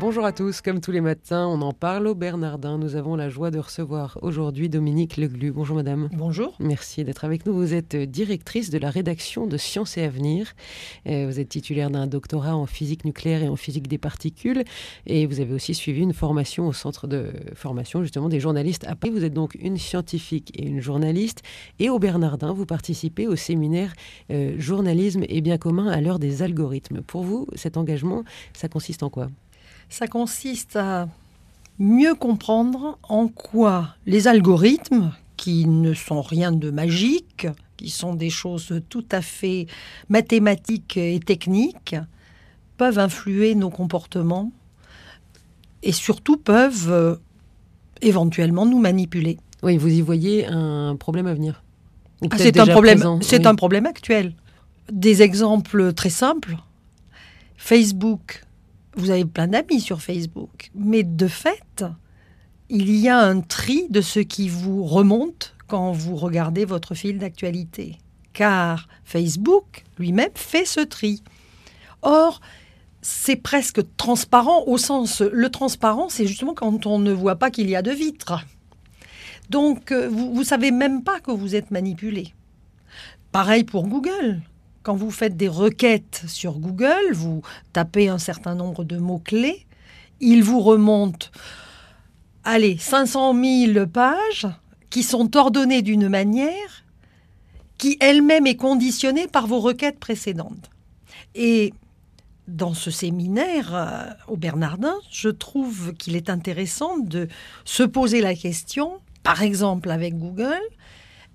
Bonjour à tous, comme tous les matins, on en parle au Bernardin. Nous avons la joie de recevoir aujourd'hui Dominique Leglu. Bonjour madame. Bonjour. Merci d'être avec nous. Vous êtes directrice de la rédaction de Sciences et Avenir. Euh, vous êtes titulaire d'un doctorat en physique nucléaire et en physique des particules. Et vous avez aussi suivi une formation au centre de formation justement des journalistes à Paris. Vous êtes donc une scientifique et une journaliste. Et au Bernardin, vous participez au séminaire euh, Journalisme et bien commun à l'heure des algorithmes. Pour vous, cet engagement, ça consiste en quoi? Ça consiste à mieux comprendre en quoi les algorithmes, qui ne sont rien de magique, qui sont des choses tout à fait mathématiques et techniques, peuvent influer nos comportements et surtout peuvent euh, éventuellement nous manipuler. Oui, vous y voyez un problème à venir. Ah, c'est un problème, c'est un problème actuel. Des exemples très simples. Facebook vous avez plein d'amis sur Facebook, mais de fait, il y a un tri de ce qui vous remonte quand vous regardez votre fil d'actualité. Car Facebook lui-même fait ce tri. Or, c'est presque transparent au sens... Le transparent, c'est justement quand on ne voit pas qu'il y a de vitres. Donc, euh, vous ne savez même pas que vous êtes manipulé. Pareil pour Google quand vous faites des requêtes sur Google, vous tapez un certain nombre de mots-clés, il vous remonte, allez, 500 000 pages qui sont ordonnées d'une manière qui elle-même est conditionnée par vos requêtes précédentes. Et dans ce séminaire euh, au Bernardin, je trouve qu'il est intéressant de se poser la question, par exemple avec Google,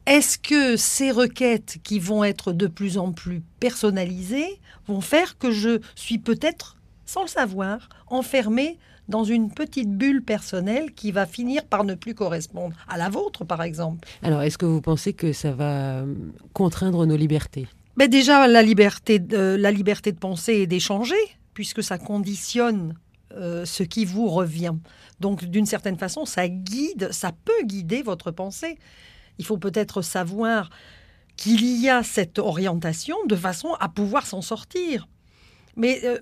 est-ce que ces requêtes qui vont être de plus en plus personnalisées vont faire que je suis peut-être, sans le savoir, enfermé dans une petite bulle personnelle qui va finir par ne plus correspondre à la vôtre, par exemple? Alors, est-ce que vous pensez que ça va euh, contraindre nos libertés? Mais Déjà, la liberté, de, la liberté de penser et d'échanger, puisque ça conditionne euh, ce qui vous revient. Donc, d'une certaine façon, ça guide, ça peut guider votre pensée il faut peut-être savoir qu'il y a cette orientation de façon à pouvoir s'en sortir. Mais euh,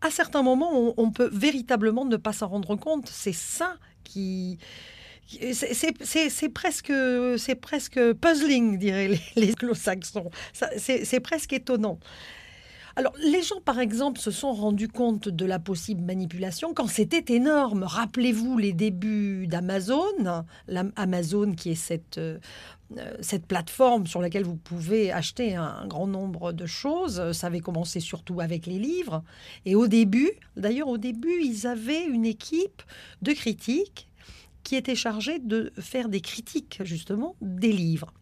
à certains moments, on, peut véritablement ne pas s'en rendre compte. C'est ça qui... C'est presque, presque puzzling, diraient les anglo-saxons. C'est presque étonnant. Alors, les gens, par exemple, se sont rendus compte de la possible manipulation quand c'était énorme. Rappelez-vous les débuts d'Amazon, Amazon qui est cette, euh, cette plateforme sur laquelle vous pouvez acheter un grand nombre de choses. Ça avait commencé surtout avec les livres. Et au début, d'ailleurs, au début, ils avaient une équipe de critiques qui était chargée de faire des critiques, justement, des livres.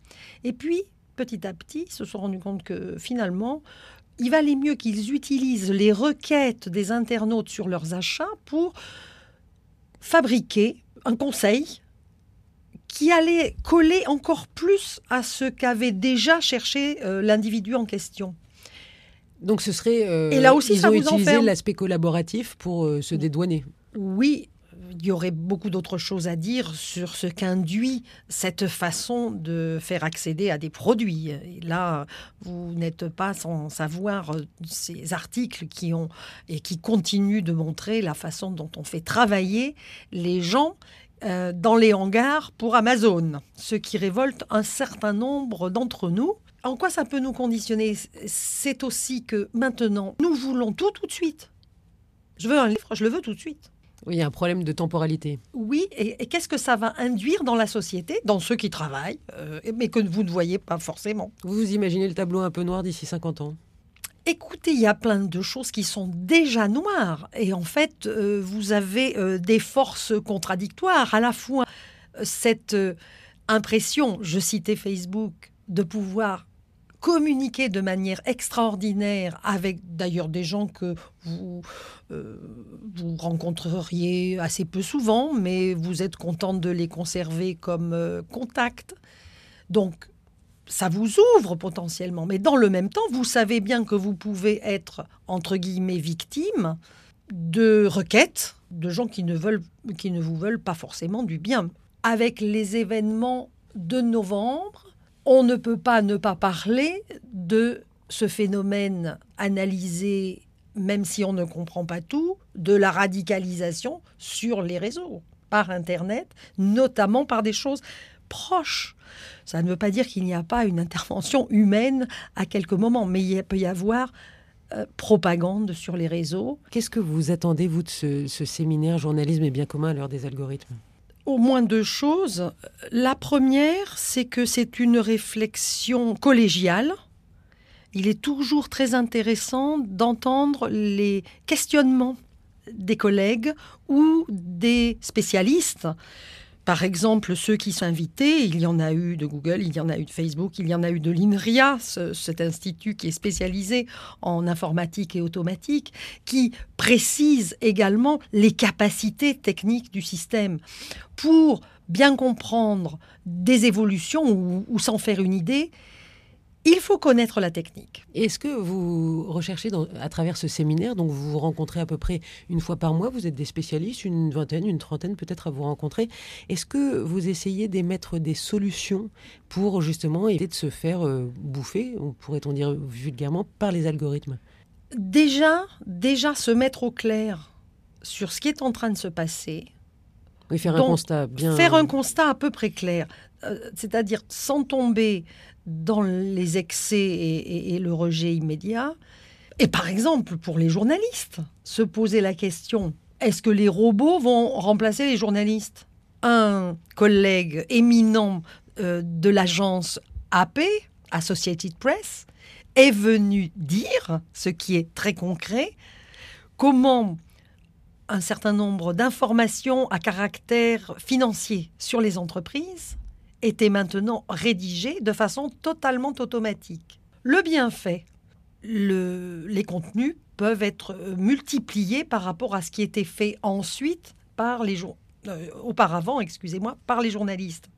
Et puis, petit à petit, ils se sont rendus compte que finalement, il valait mieux qu'ils utilisent les requêtes des internautes sur leurs achats pour fabriquer un conseil qui allait coller encore plus à ce qu'avait déjà cherché euh, l'individu en question. Donc ce serait... Euh, Et là aussi, ils ont utilisé l'aspect collaboratif pour euh, se dédouaner. Oui, il y aurait beaucoup d'autres choses à dire sur ce qu'induit cette façon de faire accéder à des produits. là, vous n'êtes pas sans savoir euh, ces articles qui ont et qui continuent de montrer la façon dont on fait travailler les gens euh, dans les hangars pour Amazon, ce qui révolte un certain nombre d'entre nous. En quoi ça peut nous conditionner? C'est aussi que maintenant, nous voulons tout tout de suite. Je veux un livre, je le veux tout de suite. Oui, il y a un problème de temporalité. Oui, et, qu'est-ce que ça va induire dans la société, dans ceux qui travaillent, euh, mais que vous ne voyez pas forcément? Vous vous imaginez le tableau un peu noir d'ici 50 ans? Écoutez, il y a plein de choses qui sont déjà noires. Et en fait, euh, vous avez euh, des forces contradictoires. À la fois, cette impression, je citais Facebook, de pouvoir communiquer de manière extraordinaire avec d'ailleurs des gens que vous, euh, vous rencontreriez assez peu souvent, mais vous êtes contente de les conserver comme euh, contact. Donc, ça vous ouvre potentiellement. Mais dans le même temps, vous savez bien que vous pouvez être, entre guillemets, victime de requêtes de gens qui ne, veulent, qui ne vous veulent pas forcément du bien. avec les événements de novembre, on ne peut pas ne pas parler de ce phénomène analysé, même si on ne comprend pas tout, de la radicalisation sur les réseaux, par Internet, notamment par des choses proches. Ça ne veut pas dire qu'il n'y a pas une intervention humaine à quelques moments, mais il peut y avoir euh, propagande sur les réseaux. Qu'est-ce que vous attendez, vous, de ce, ce séminaire Journalisme et bien commun à l'heure des algorithmes? Au moins deux choses. La première, c'est que c'est une réflexion collégiale. Il est toujours très intéressant d'entendre les questionnements des collègues ou des spécialistes par exemple, ceux qui sont invités, il y en a eu de Google, il y en a eu de Facebook, il y en a eu de l'INRIA, cet institut qui est spécialisé en informatique et automatique, qui précise également les capacités techniques du système. Pour bien comprendre des évolutions ou, ou s'en faire une idée il faut connaître la technique. Est-ce que vous recherchez à travers ce séminaire, donc vous vous rencontrez à peu près une fois par mois, vous êtes des spécialistes, une vingtaine, une trentaine peut-être à vous rencontrer, est-ce que vous essayez d'émettre des solutions pour justement éviter de se faire euh, bouffer, pourrait-on dire vulgairement, par les algorithmes? Déjà, déjà se mettre au clair sur ce qui est en train de se passer. Oui, faire un constat bien. Faire un constat à peu près clair, euh, c'est-à-dire sans tomber dans les excès et, le rejet immédiat. Et par exemple, pour les journalistes, se poser la question, est-ce que les robots vont remplacer les journalistes? Un collègue éminent euh, de l'agence AP, Associated Press, est venu dire, ce qui est très concret, comment un certain nombre d'informations à caractère financier sur les entreprises était maintenant rédigé de façon totalement automatique. Le bienfait, les contenus peuvent être euh, multipliés par rapport à ce qui était fait ensuite par les euh, auparavant, excusez-moi, par les journalistes.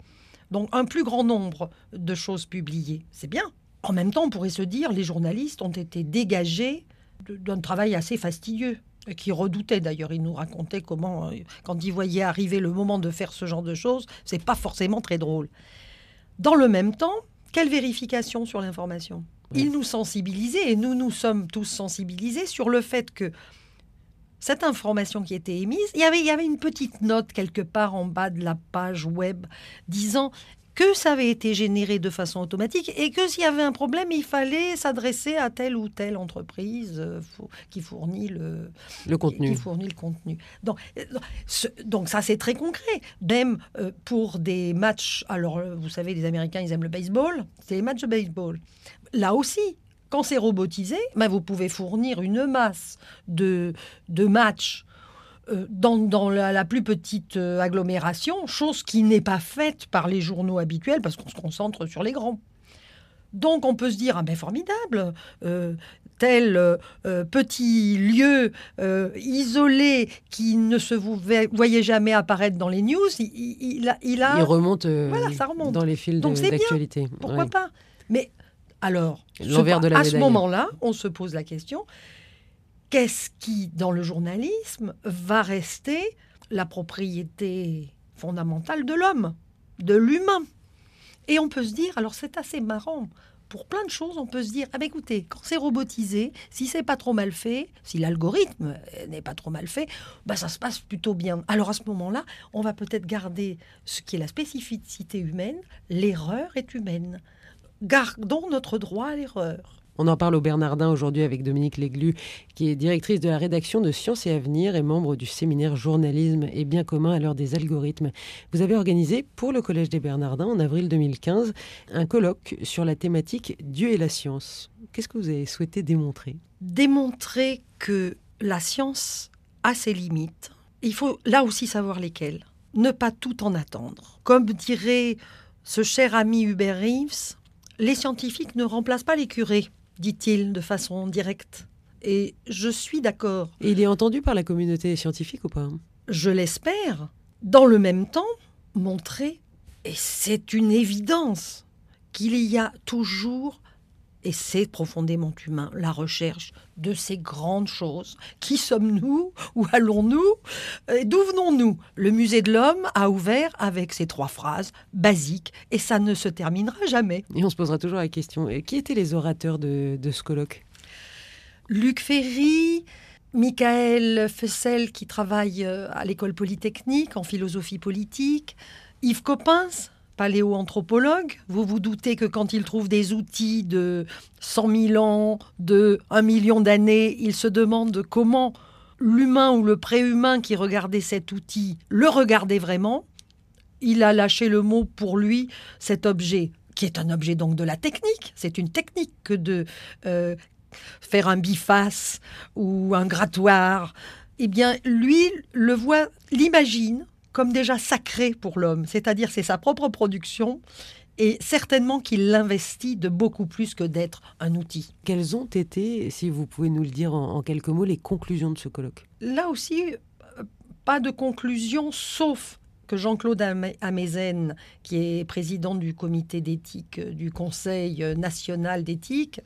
Donc un plus grand nombre de choses publiées, c'est bien. En même temps, on pourrait se dire les journalistes ont été dégagés d'un travail assez fastidieux qui redoutait d'ailleurs. Il nous racontait comment, euh, quand il voyait arriver le moment de faire ce genre de choses, c'est pas forcément très drôle. Dans le même temps, quelle vérification sur l'information? Il nous sensibilisait, et nous nous sommes tous sensibilisés sur le fait que cette information qui était émise, il y avait, il y avait une petite note quelque part en bas de la page web disant que ça avait été généré de façon automatique et que s'il y avait un problème, il fallait s'adresser à telle ou telle entreprise euh, qui fournit le, le contenu. Qui fournit le contenu. Donc, euh, donc ça, c'est très concret. Même euh, pour des matchs, alors vous savez, les Américains, ils aiment le baseball, c'est les matchs de baseball. Là aussi, quand c'est robotisé, ben vous pouvez fournir une masse de, de matchs euh, dans, la, plus petite euh, agglomération, chose qui n'est pas faite par les journaux habituels parce qu'on se concentre sur les grands. Donc on peut se dire, ah ben formidable, euh, tel petit lieu isolé qui ne se voyait jamais apparaître dans les news, il, a, il, remonte, ça remonte, dans les fils d'actualité. Pourquoi pas? Mais alors, à ce moment-là, on se pose la question, qu'est-ce qui, dans le journalisme, va rester la propriété fondamentale de l'homme, de l'humain Et on peut se dire, alors c'est assez marrant, pour plein de choses, on peut se dire, ah ben écoutez, quand c'est robotisé, si c'est pas trop mal fait, si l'algorithme n'est pas trop mal fait, bah ça se passe plutôt bien. Alors à ce moment-là, on va peut-être garder ce qui est la spécificité humaine, l'erreur est humaine. Gardons notre droit à l'erreur. On en parle au Bernardin aujourd'hui avec Dominique Léglu, qui est directrice de la rédaction de Sciences et Avenir et membre du séminaire Journalisme et bien commun à l'heure des algorithmes. Vous avez organisé pour le Collège des Bernardins en avril 2015 un colloque sur la thématique Dieu et la science. Qu'est-ce que vous avez souhaité démontrer? Démontrer que la science a ses limites. Il faut là aussi savoir lesquelles. Ne pas tout en attendre. Comme dirait ce cher ami Hubert Reeves, les scientifiques ne remplacent pas les curés dit-il de façon directe. Et je suis d'accord. Et il est entendu par la communauté scientifique ou pas? Je l'espère. Dans le même temps, montrer, et c'est une évidence, qu'il y a toujours Et c'est profondément humain, la recherche de ces grandes choses. Qui sommes-nous? Où allons-nous? D'où venons-nous? Le musée de l'homme a ouvert avec ces trois phrases basiques et ça ne se terminera jamais. Et on se posera toujours la question, qui étaient les orateurs de, ce colloque Luc Ferry, Michael Fessel qui travaille euh, à l'école polytechnique en philosophie politique, Yves Coppens, paléoanthropologue. Vous vous doutez que quand il trouve des outils de 100 000 ans, de 1 million d'années, il se demande comment l'humain ou le préhumain qui regardait cet outil le regardait vraiment. Il a lâché le mot pour lui, cet objet, qui est un objet donc de la technique. C'est une technique que de euh, faire un biface ou un grattoir. Eh bien, lui le voit, l'imagine comme déjà sacré pour l'homme, c'est-à-dire c'est sa propre production et certainement qu'il l'investit de beaucoup plus que d'être un outil. Quelles ont été, si vous pouvez nous le dire en, quelques mots, les conclusions de ce colloque? Là aussi, euh, pas de conclusion, sauf que Jean-Claude Amezen, qui est président du comité d'éthique du Conseil national d'éthique,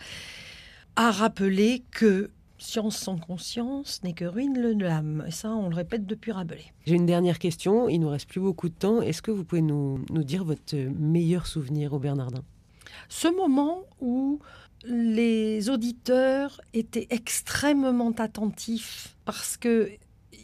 a rappelé que Science sans conscience n'est que ruine le l'âme. Et ça, on le répète depuis Rabelais. J'ai une dernière question. Il nous reste plus beaucoup de temps. Est-ce que vous pouvez nous, nous dire votre meilleur souvenir au Bernardin Ce moment où les auditeurs étaient extrêmement attentifs parce que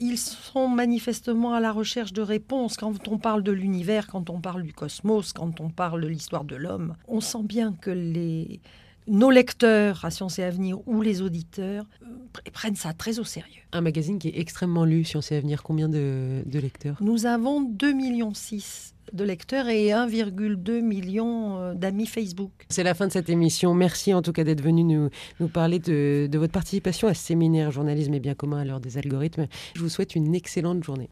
ils sont manifestement à la recherche de réponses. Quand on parle de l'univers, quand on parle du cosmos, quand on parle de l'histoire de l'homme, on sent bien que les, nos lecteurs à Sciences et Avenir ou les auditeurs euh, prennent ça très au sérieux. Un magazine qui est extrêmement lu, Sciences et Avenir, combien de, lecteurs? Nous avons 2,6 millions de lecteurs et 1,2 million euh, d'amis Facebook. C'est la fin de cette émission. Merci en tout cas d'être venu nous, nous parler de, de votre participation à ce séminaire Journalisme et bien commun à l'heure des algorithmes. Je vous souhaite une excellente journée.